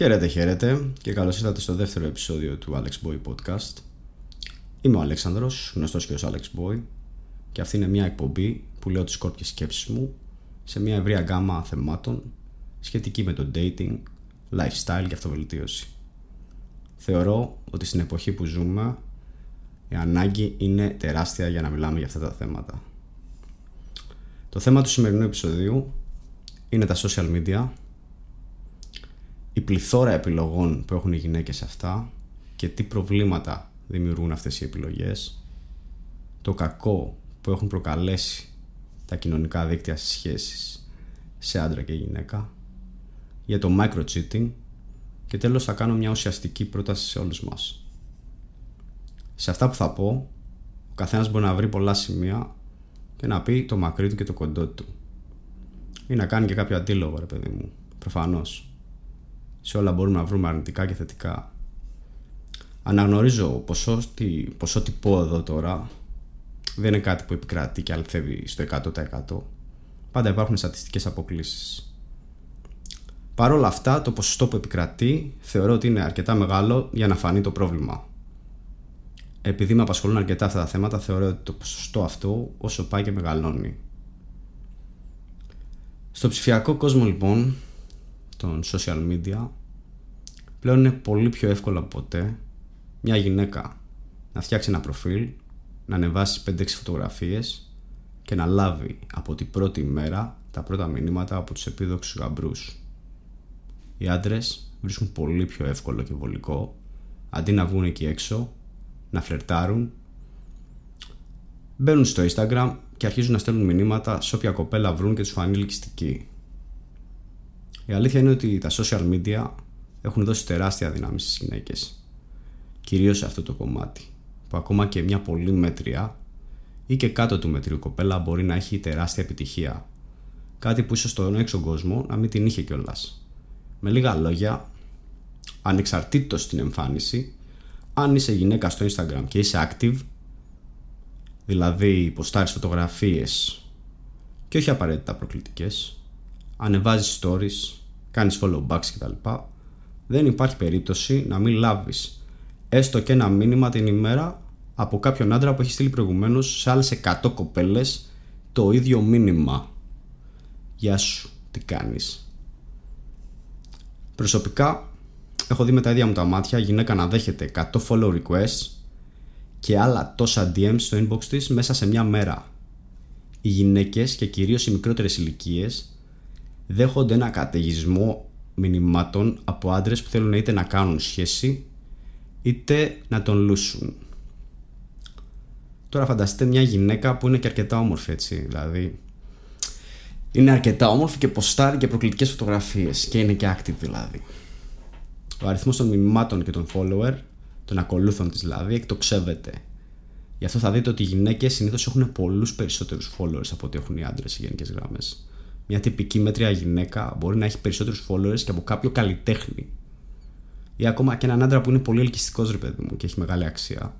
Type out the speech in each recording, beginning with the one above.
Χαίρετε, χαίρετε και καλώς ήρθατε στο δεύτερο επεισόδιο του Alex Boy Podcast. Είμαι ο Αλέξανδρος, γνωστός και ως Alex Boy και αυτή είναι μια εκπομπή που λέω τις κόρπιες σκέψεις μου σε μια ευρία γκάμα θεμάτων σχετική με το dating, lifestyle και αυτοβελτίωση. Θεωρώ ότι στην εποχή που ζούμε η ανάγκη είναι τεράστια για να μιλάμε για αυτά τα θέματα. Το θέμα του σημερινού επεισοδίου είναι τα social media η πληθώρα επιλογών που έχουν οι γυναίκες σε αυτά και τι προβλήματα δημιουργούν αυτές οι επιλογές το κακό που έχουν προκαλέσει τα κοινωνικά δίκτυα στις σχέσεις σε άντρα και γυναίκα για το micro-cheating και τέλος θα κάνω μια ουσιαστική πρόταση σε όλους μας. Σε αυτά που θα πω, ο καθένας μπορεί να βρει πολλά σημεία και να πει το μακρύ του και το κοντό του. Ή να κάνει και κάποιο αντίλογο, ρε παιδί μου. Προφανώς σε όλα μπορούμε να βρούμε αρνητικά και θετικά. Αναγνωρίζω πως ό,τι, πως ό,τι πω εδώ τώρα δεν είναι κάτι που επικρατεί και αληθεύει στο 100%. Πάντα υπάρχουν στατιστικές αποκλήσεις. Παρ' όλα αυτά, το ποσοστό που επικρατεί θεωρώ ότι είναι αρκετά μεγάλο για να φανεί το πρόβλημα. Επειδή με απασχολούν αρκετά αυτά τα θέματα, θεωρώ ότι το ποσοστό αυτό όσο πάει και μεγαλώνει. Στο ψηφιακό κόσμο λοιπόν, των social media πλέον είναι πολύ πιο εύκολο από ποτέ μια γυναίκα να φτιάξει ένα προφίλ, να ανεβάσει 5-6 φωτογραφίες και να λάβει από την πρώτη μέρα τα πρώτα μηνύματα από τους επίδοξους γαμπρούς. Οι άντρες βρίσκουν πολύ πιο εύκολο και βολικό αντί να βγουν εκεί έξω, να φλερτάρουν, μπαίνουν στο Instagram και αρχίζουν να στέλνουν μηνύματα σε όποια κοπέλα βρουν και τους φανεί ελκυστική. Η αλήθεια είναι ότι τα social media έχουν δώσει τεράστια δύναμη στις γυναίκες. Κυρίως σε αυτό το κομμάτι, που ακόμα και μια πολύ μέτρια ή και κάτω του μετρίου κοπέλα μπορεί να έχει τεράστια επιτυχία. Κάτι που ίσως στον έξω κόσμο να μην την είχε κιόλας. Με λίγα λόγια, ανεξαρτήτως την εμφάνιση, αν είσαι γυναίκα στο Instagram και είσαι active, δηλαδή ποστάρεις φωτογραφίες και όχι απαραίτητα προκλητικές, ανεβάζεις stories, κάνεις follow backs κτλ. Δεν υπάρχει περίπτωση να μην λάβεις έστω και ένα μήνυμα την ημέρα από κάποιον άντρα που έχει στείλει προηγουμένως σε άλλες 100 κοπέλες το ίδιο μήνυμα. Γεια σου, τι κάνεις. Προσωπικά έχω δει με τα ίδια μου τα μάτια γυναίκα να δέχεται 100 follow requests και άλλα τόσα DMs στο inbox της μέσα σε μια μέρα. Οι γυναίκες και κυρίως οι μικρότερες ηλικίες δέχονται ένα καταιγισμό μηνυμάτων από άντρες που θέλουν είτε να κάνουν σχέση είτε να τον λούσουν. Τώρα φανταστείτε μια γυναίκα που είναι και αρκετά όμορφη έτσι, δηλαδή είναι αρκετά όμορφη και ποστάρει και προκλητικές φωτογραφίες και είναι και active δηλαδή. Ο αριθμός των μηνυμάτων και των follower, των ακολούθων της δηλαδή, εκτοξεύεται. Γι' αυτό θα δείτε ότι οι γυναίκες συνήθως έχουν πολλούς περισσότερους followers από ό,τι έχουν οι άντρες σε γενικές γραμμές μια τυπική μέτρια γυναίκα μπορεί να έχει περισσότερους followers και από κάποιο καλλιτέχνη. Ή ακόμα και έναν άντρα που είναι πολύ ελκυστικός ρε παιδί μου και έχει μεγάλη αξία.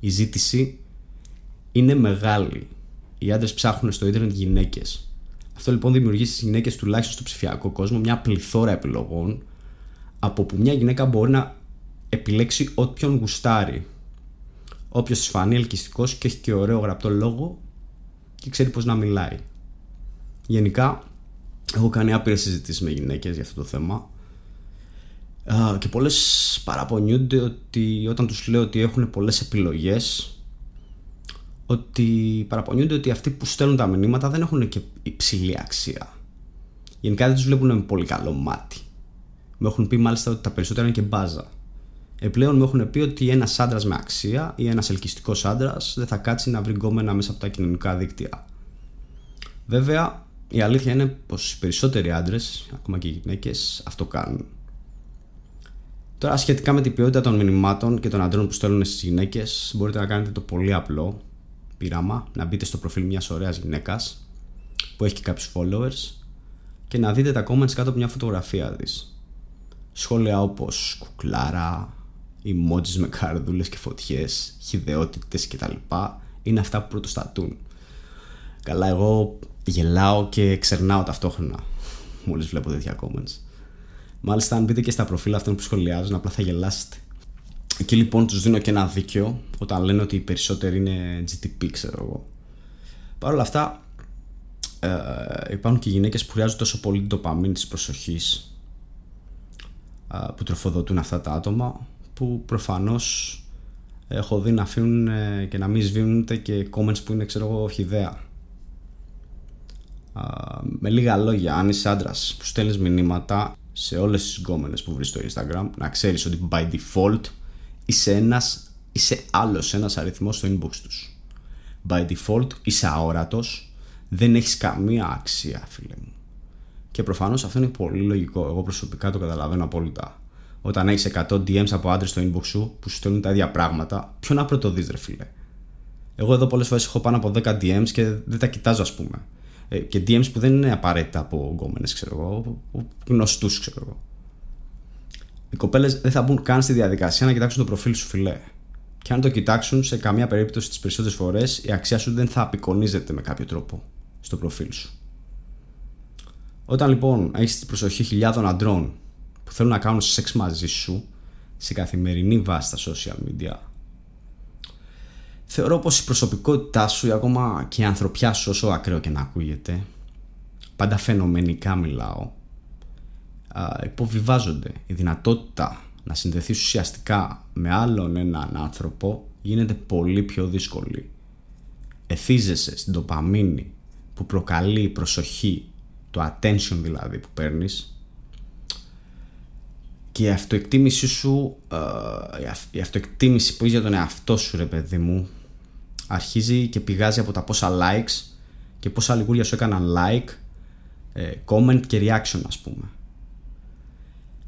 Η ζήτηση είναι μεγάλη. Οι άντρες ψάχνουν στο ίντερνετ γυναίκες. Αυτό λοιπόν δημιουργεί στις γυναίκες, τουλάχιστον στο ψηφιακό κόσμο, μια πληθώρα επιλογών από που μια γυναίκα μπορεί να επιλέξει όποιον γουστάρει. Όποιος της φανεί ελκυστικός και έχει και ωραίο γραπτό λόγο και ξέρει πώς να μιλάει. Γενικά, έχω κάνει άπειρες συζητήσεις με γυναίκες για αυτό το θέμα. Και πολλές παραπονιούνται ότι όταν τους λέω ότι έχουν πολλές επιλογές ότι παραπονιούνται ότι αυτοί που στέλνουν τα μηνύματα δεν έχουν και υψηλή αξία. Γενικά δεν τους βλέπουν με πολύ καλό μάτι. Με έχουν πει μάλιστα ότι τα περισσότερα είναι και μπάζα. Επιπλέον μου έχουν πει ότι ένας άντρας με αξία ή ένας ελκυστικός άντρας δεν θα κάτσει να βρει γκόμενα μέσα από τα κοινωνικά δίκτυα. Βέβαια, η αλήθεια είναι πως οι περισσότεροι άντρες, ακόμα και οι γυναίκες, αυτό κάνουν. Τώρα σχετικά με την ποιότητα των μηνυμάτων και των αντρών που στέλνουν στις γυναίκες, μπορείτε να κάνετε το πολύ απλό πείραμα, να μπείτε στο προφίλ μιας ωραίας γυναίκας που έχει και κάποιους followers και να δείτε τα comments κάτω από μια φωτογραφία της. Σχόλια όπως κουκλάρα, emojis με καρδούλες και φωτιές, χιδεότητες κτλ. είναι αυτά που πρωτοστατούν. Καλά, εγώ γελάω και ξερνάω ταυτόχρονα μόλις βλέπω τέτοια comments. Μάλιστα, αν μπείτε και στα προφίλ αυτών που σχολιάζουν, απλά θα γελάσετε. Εκεί λοιπόν τους δίνω και ένα δίκιο όταν λένε ότι οι περισσότεροι είναι GTP, ξέρω εγώ. Παρ' όλα αυτά, ε, υπάρχουν και γυναίκες που χρειάζονται τόσο πολύ την τοπαμίνη της προσοχής ε, που τροφοδοτούν αυτά τα άτομα που προφανώς έχω δει να αφήνουν ε, και να μην σβήνουν και comments που είναι ξέρω εγώ ιδέα. Με λίγα λόγια, αν είσαι άντρας που στέλνεις μηνύματα σε όλες τις γκόμενες που βρεις στο Instagram, να ξέρεις ότι by default είσαι ένας, είσαι άλλος ένας αριθμός στο inbox τους. By default είσαι αόρατος, δεν έχεις καμία αξία φίλε μου. Και προφανώς αυτό είναι πολύ λογικό, εγώ προσωπικά το καταλαβαίνω απόλυτα. Όταν έχεις 100 DMs από άντρες στο inbox σου που σου στέλνουν τα ίδια πράγματα, ποιο να πρωτοδεί, ρε φίλε. Εγώ εδώ πολλές φορές έχω πάνω από 10 DMs και δεν τα κοιτάζω, ας πούμε. Ε, και DMs που δεν είναι απαραίτητα από γκόμενες, ξέρω εγώ, γνωστούς, ξέρω εγώ. Οι κοπέλες δεν θα μπουν καν στη διαδικασία να κοιτάξουν το προφίλ σου, φιλέ. Και αν το κοιτάξουν, σε καμία περίπτωση τις περισσότερες φορές η αξία σου δεν θα απεικονίζεται με κάποιο τρόπο στο προφίλ σου. Όταν λοιπόν έχεις την προσοχή χιλιάδων αντρών που θέλουν να κάνουν σεξ μαζί σου σε καθημερινή βάση στα social media θεωρώ πως η προσωπικότητά σου ή ακόμα και η ανθρωπιά σου όσο ακραίο και να ακούγεται πάντα φαινομενικά μιλάω υποβιβάζονται. Η δυνατότητα να συνδεθείς ουσιαστικά με άλλον έναν άνθρωπο γίνεται πολύ πιο δύσκολη. Εθίζεσαι στην τοπαμίνη που προκαλεί η προσοχή το attention δηλαδή που παίρνεις. Και η αυτοεκτίμηση σου, ε, η αυτοεκτίμηση που είσαι για τον εαυτό σου ρε παιδί μου αρχίζει και πηγάζει από τα πόσα likes και πόσα λιγούρια σου έκαναν like, ε, comment και reaction ας πούμε.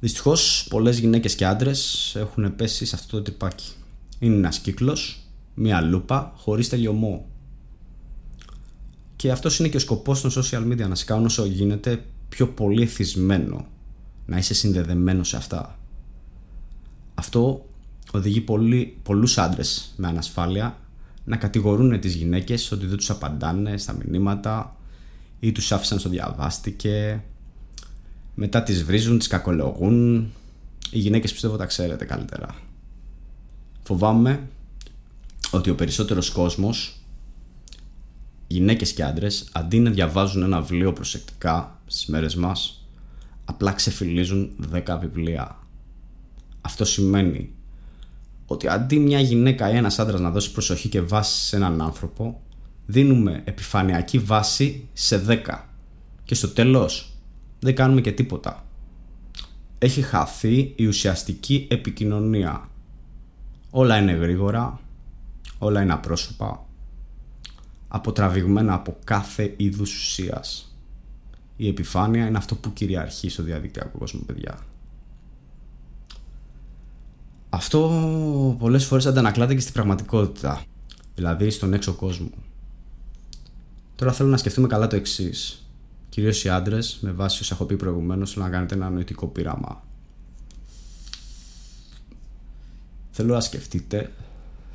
Δυστυχώς πολλές γυναίκες και άντρες έχουν πέσει σε αυτό το τρυπάκι. Είναι ένας κύκλος, μία λούπα χωρίς τελειωμό. Και αυτός είναι και ο σκοπός των social media, να σε κάνουν όσο γίνεται πιο πολύ εθισμένο να είσαι συνδεδεμένος σε αυτά. Αυτό οδηγεί πολύ, πολλούς άντρες με ανασφάλεια να κατηγορούν τις γυναίκες ότι δεν τους απαντάνε στα μηνύματα ή τους άφησαν στο διαβάστηκε. Μετά τις βρίζουν, τις κακολογούν. Οι γυναίκες πιστεύω τα ξέρετε καλύτερα. Φοβάμαι ότι ο περισσότερος κόσμος γυναίκες και άντρες αντί να διαβάζουν ένα βιβλίο προσεκτικά στις μέρες μας απλά ξεφυλίζουν 10 βιβλία. Αυτό σημαίνει ότι αντί μια γυναίκα ή ένας άντρας να δώσει προσοχή και βάση σε έναν άνθρωπο, δίνουμε επιφανειακή βάση σε 10 και στο τέλος δεν κάνουμε και τίποτα. Έχει χαθεί η ουσιαστική επικοινωνία. Όλα είναι γρήγορα, όλα είναι απρόσωπα, αποτραβηγμένα από κάθε είδους ουσίας η επιφάνεια είναι αυτό που κυριαρχεί στο διαδικτυακό κόσμο, παιδιά. Αυτό πολλές φορές αντανακλάται και στην πραγματικότητα, δηλαδή στον έξω κόσμο. Τώρα θέλω να σκεφτούμε καλά το εξής. Κυρίως οι άντρες, με βάση όσα έχω πει προηγουμένως, θέλω να κάνετε ένα νοητικό πείραμα. Θέλω να σκεφτείτε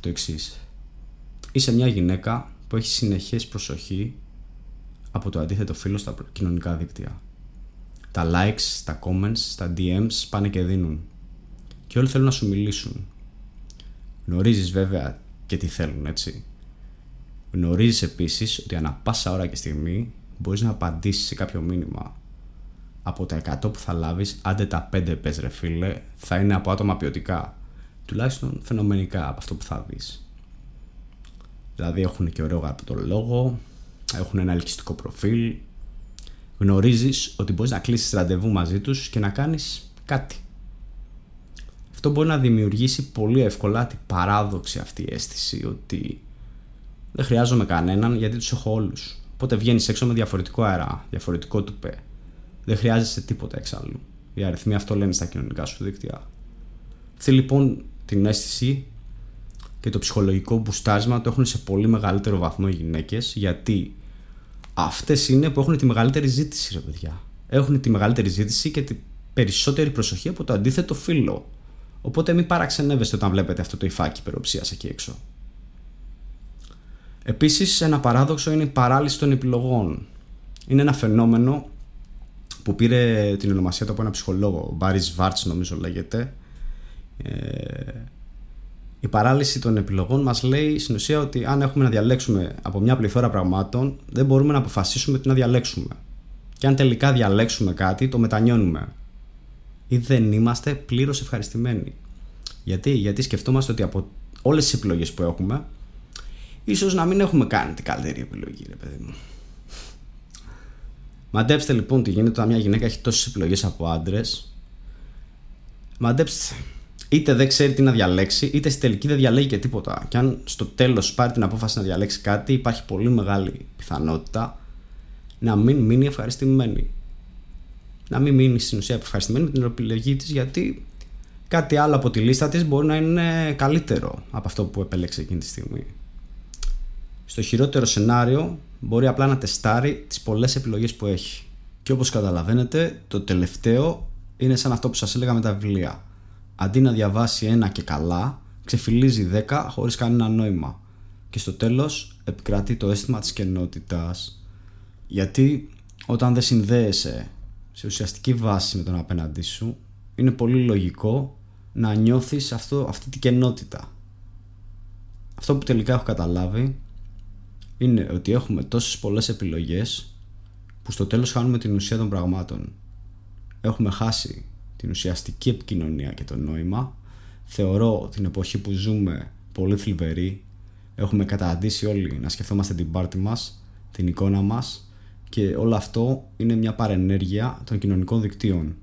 το εξής. Είσαι μια γυναίκα που έχει συνεχές προσοχή από το αντίθετο φίλο στα κοινωνικά δίκτυα. Τα likes, τα comments, τα DMs πάνε και δίνουν. Και όλοι θέλουν να σου μιλήσουν. Γνωρίζεις βέβαια και τι θέλουν, έτσι. Γνωρίζεις επίσης ότι ανά πάσα ώρα και στιγμή μπορείς να απαντήσεις σε κάποιο μήνυμα. Από τα 100 που θα λάβεις, άντε τα 5 πες ρε φίλε, θα είναι από άτομα ποιοτικά. Τουλάχιστον φαινομενικά από αυτό που θα δεις. Δηλαδή έχουν και ωραίο το λόγο, έχουν ένα ελκυστικό προφίλ. Γνωρίζεις ότι μπορείς να κλείσεις ραντεβού μαζί τους και να κάνεις κάτι. Αυτό μπορεί να δημιουργήσει πολύ εύκολα την παράδοξη αυτή η αίσθηση ότι δεν χρειάζομαι κανέναν γιατί τους έχω όλους. Οπότε βγαίνεις έξω με διαφορετικό αέρα, διαφορετικό τουπέ. Δεν χρειάζεσαι τίποτα εξάλλου. Οι αριθμοί αυτό λένε στα κοινωνικά σου δίκτυα. Αυτή λοιπόν την αίσθηση και το ψυχολογικό μπουστάσμα το έχουν σε πολύ μεγαλύτερο βαθμό οι γυναίκες γιατί αυτές είναι που έχουν τη μεγαλύτερη ζήτηση, ρε παιδιά. Έχουν τη μεγαλύτερη ζήτηση και τη περισσότερη προσοχή από το αντίθετο φύλλο. Οπότε μην παραξενεύεστε όταν βλέπετε αυτό το υφάκι υπεροψίας εκεί έξω. Επίσης, ένα παράδοξο είναι η παράλυση των επιλογών. Είναι ένα φαινόμενο που πήρε την ονομασία του από ένα ψυχολόγο, ο Μπάρις Βάρτς νομίζω λέγεται. Ε, η παράλυση των επιλογών μας λέει στην ουσία ότι αν έχουμε να διαλέξουμε από μια πληθώρα πραγμάτων δεν μπορούμε να αποφασίσουμε τι να διαλέξουμε. Και αν τελικά διαλέξουμε κάτι το μετανιώνουμε. Ή δεν είμαστε πλήρως ευχαριστημένοι. Γιατί, Γιατί σκεφτόμαστε ότι από όλες τις επιλογές που έχουμε ίσως να μην έχουμε κάνει την καλύτερη επιλογή ρε παιδί μου. Μαντέψτε λοιπόν τι γίνεται όταν μια γυναίκα έχει τόσες επιλογές από άντρες. Μαντέψτε είτε δεν ξέρει τι να διαλέξει, είτε στη τελική δεν διαλέγει και τίποτα. Και αν στο τέλος πάρει την απόφαση να διαλέξει κάτι, υπάρχει πολύ μεγάλη πιθανότητα να μην μείνει ευχαριστημένη. Να μην μείνει στην ουσία ευχαριστημένη με την επιλογή της, γιατί κάτι άλλο από τη λίστα της μπορεί να είναι καλύτερο από αυτό που επέλεξε εκείνη τη στιγμή. Στο χειρότερο σενάριο μπορεί απλά να τεστάρει τις πολλές επιλογές που έχει. Και όπως καταλαβαίνετε, το τελευταίο είναι σαν αυτό που σας έλεγα με τα βιβλία αντί να διαβάσει ένα και καλά, ξεφυλίζει 10 χωρίς κανένα νόημα. Και στο τέλος επικρατεί το αίσθημα της κενότητας. Γιατί όταν δεν συνδέεσαι σε ουσιαστική βάση με τον απέναντί σου, είναι πολύ λογικό να νιώθεις αυτό, αυτή την κενότητα. Αυτό που τελικά έχω καταλάβει είναι ότι έχουμε τόσες πολλές επιλογές που στο τέλος χάνουμε την ουσία των πραγμάτων. Έχουμε χάσει την ουσιαστική επικοινωνία και το νόημα. Θεωρώ την εποχή που ζούμε πολύ θλιβερή. Έχουμε καταντήσει όλοι να σκεφτόμαστε την πάρτη μας, την εικόνα μας και όλο αυτό είναι μια παρενέργεια των κοινωνικών δικτύων.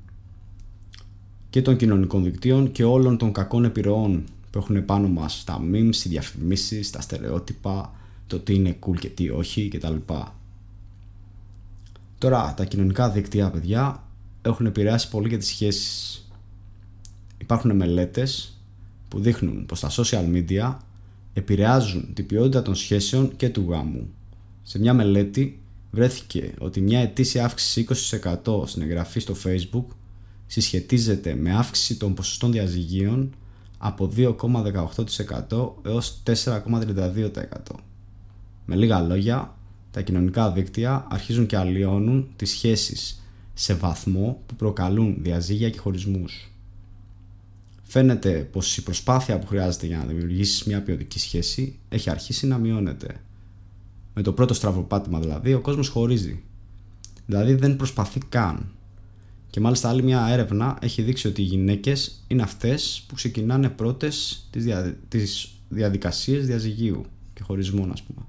Και των κοινωνικών δικτύων και όλων των κακών επιρροών που έχουν πάνω μας τα memes, οι διαφημίσεις, τα στερεότυπα, το τι είναι cool και τι όχι κτλ. Τώρα, τα κοινωνικά δίκτυα, παιδιά, έχουν επηρεάσει πολύ για τις σχέσεις. Υπάρχουν μελέτες που δείχνουν πως τα social media επηρεάζουν την ποιότητα των σχέσεων και του γάμου. Σε μια μελέτη βρέθηκε ότι μια ετήσια αύξηση 20% στην εγγραφή στο facebook συσχετίζεται με αύξηση των ποσοστών διαζυγίων από 2,18% έως 4,32%. Με λίγα λόγια, τα κοινωνικά δίκτυα αρχίζουν και αλλοιώνουν τις σχέσεις σε βαθμό που προκαλούν διαζύγια και χωρισμούς. Φαίνεται πως η προσπάθεια που χρειάζεται για να δημιουργήσεις μια ποιοτική σχέση έχει αρχίσει να μειώνεται. Με το πρώτο στραβοπάτημα δηλαδή ο κόσμος χωρίζει. Δηλαδή δεν προσπαθεί καν. Και μάλιστα άλλη μια έρευνα έχει δείξει ότι οι γυναίκες είναι αυτές που ξεκινάνε πρώτες τις, δια... τις διαδικασίες διαζυγίου και χωρισμών ας πούμε.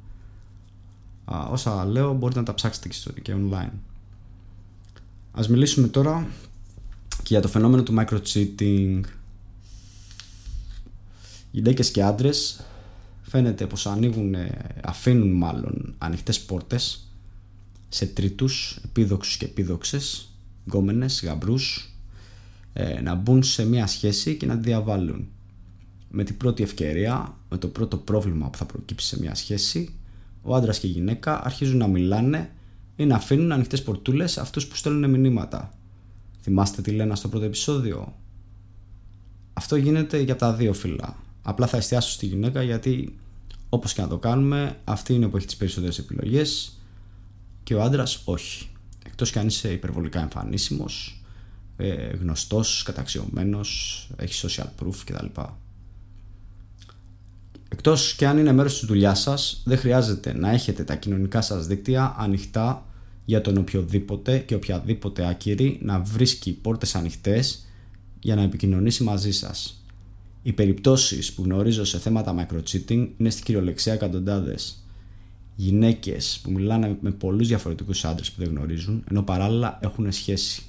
Α, όσα λέω μπορείτε να τα ψάξετε και online. Ας μιλήσουμε τώρα και για το φαινόμενο του micro-cheating. Γυναίκες και άντρες φαίνεται πως ανοίγουν, αφήνουν μάλλον ανοιχτές πόρτες σε τρίτους, επίδοξους και επίδοξες, γκόμενες, γαμπρούς, ε, να μπουν σε μια σχέση και να τη διαβάλουν. Με την πρώτη ευκαιρία, με το πρώτο πρόβλημα που θα προκύψει σε μια σχέση, ο άντρας και η γυναίκα αρχίζουν να μιλάνε ή να αφήνουν ανοιχτές πορτούλες αυτούς που στέλνουν μηνύματα. Θυμάστε τι λένε στο πρώτο επεισόδιο; Αυτό γίνεται για τα δύο φύλλα. Απλά θα εστιάσω στη γυναίκα γιατί όπως και να το κάνουμε, αυτή είναι που έχει τις περισσότερες επιλογές και ο άντρας όχι. Εκτός κι αν είσαι υπερβολικά εμφανίσιμος, ε, γνωστός, καταξιωμένος, έχεις social proof κτλ. Εκτός και αν είναι μέρος της δουλειάς σας, δεν χρειάζεται να έχετε τα κοινωνικά σας δίκτυα ανοιχτά για τον οποιοδήποτε και οποιαδήποτε άκυρη να βρίσκει πόρτες ανοιχτές για να επικοινωνήσει μαζί σας. Οι περιπτώσεις που γνωρίζω σε θέματα microcheating είναι στην κυριολεξία εκατοντάδες. Γυναίκες που μιλάνε με πολλούς διαφορετικούς άντρες που δεν γνωρίζουν ενώ παράλληλα έχουν σχέση.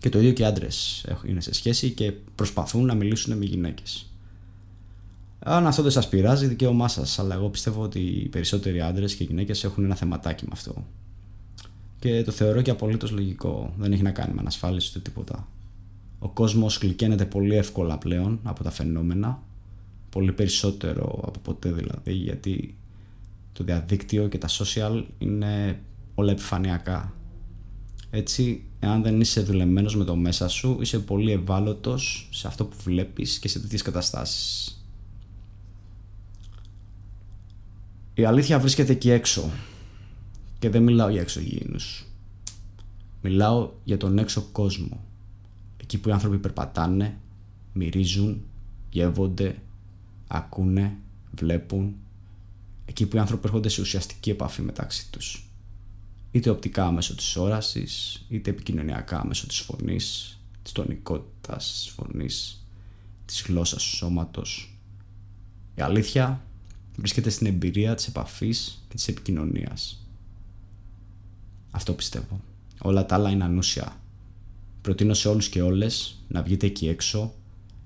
Και το ίδιο και άντρες είναι σε σχέση και προσπαθούν να μιλήσουν με γυναίκες. Αν αυτό δεν σας πειράζει, δικαίωμά σας. Αλλά εγώ πιστεύω ότι οι περισσότεροι άντρες και γυναίκες έχουν ένα θεματάκι με αυτό. Και το θεωρώ και απολύτως λογικό. Δεν έχει να κάνει με ανασφάλιση ούτε τίποτα. Ο κόσμος κλικαίνεται πολύ εύκολα πλέον από τα φαινόμενα. Πολύ περισσότερο από ποτέ δηλαδή, γιατί το διαδίκτυο και τα social είναι όλα επιφανειακά. Έτσι, εάν δεν είσαι δουλεμένος με το μέσα σου, είσαι πολύ ευάλωτος σε αυτό που βλέπεις και σε τέτοιες καταστάσεις. Η αλήθεια βρίσκεται εκεί έξω και δεν μιλάω για εξωγήινους. Μιλάω για τον έξω κόσμο. Εκεί που οι άνθρωποι περπατάνε, μυρίζουν, γεύονται, ακούνε, βλέπουν. Εκεί που οι άνθρωποι έρχονται σε ουσιαστική επαφή μεταξύ τους. Είτε οπτικά μέσω της όρασης, είτε επικοινωνιακά μέσω της φωνής, της τονικότητας της φωνής, της γλώσσας του σώματος. Η αλήθεια βρίσκεται στην εμπειρία της επαφής και της επικοινωνίας. Αυτό πιστεύω. Όλα τα άλλα είναι ανούσια. Προτείνω σε όλους και όλες να βγείτε εκεί έξω,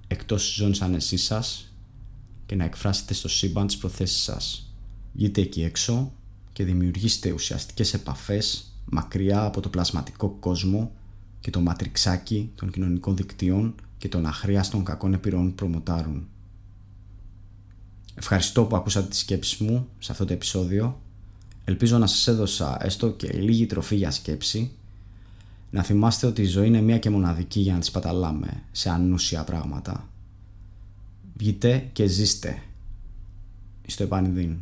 εκτός της ζώνης ανεσής σας και να εκφράσετε στο σύμπαν τις προθέσεις σας. Βγείτε εκεί έξω και δημιουργήστε ουσιαστικές επαφές μακριά από το πλασματικό κόσμο και το ματριξάκι των κοινωνικών δικτύων και των αχρίαστων κακών επιρροών που προμοτάρουν. Ευχαριστώ που ακούσατε τις σκέψεις μου σε αυτό το επεισόδιο. Ελπίζω να σας έδωσα έστω και λίγη τροφή για σκέψη. Να θυμάστε ότι η ζωή είναι μία και μοναδική για να τη παταλάμε σε ανούσια πράγματα. Βγείτε και ζήστε. Στο επανειδήν.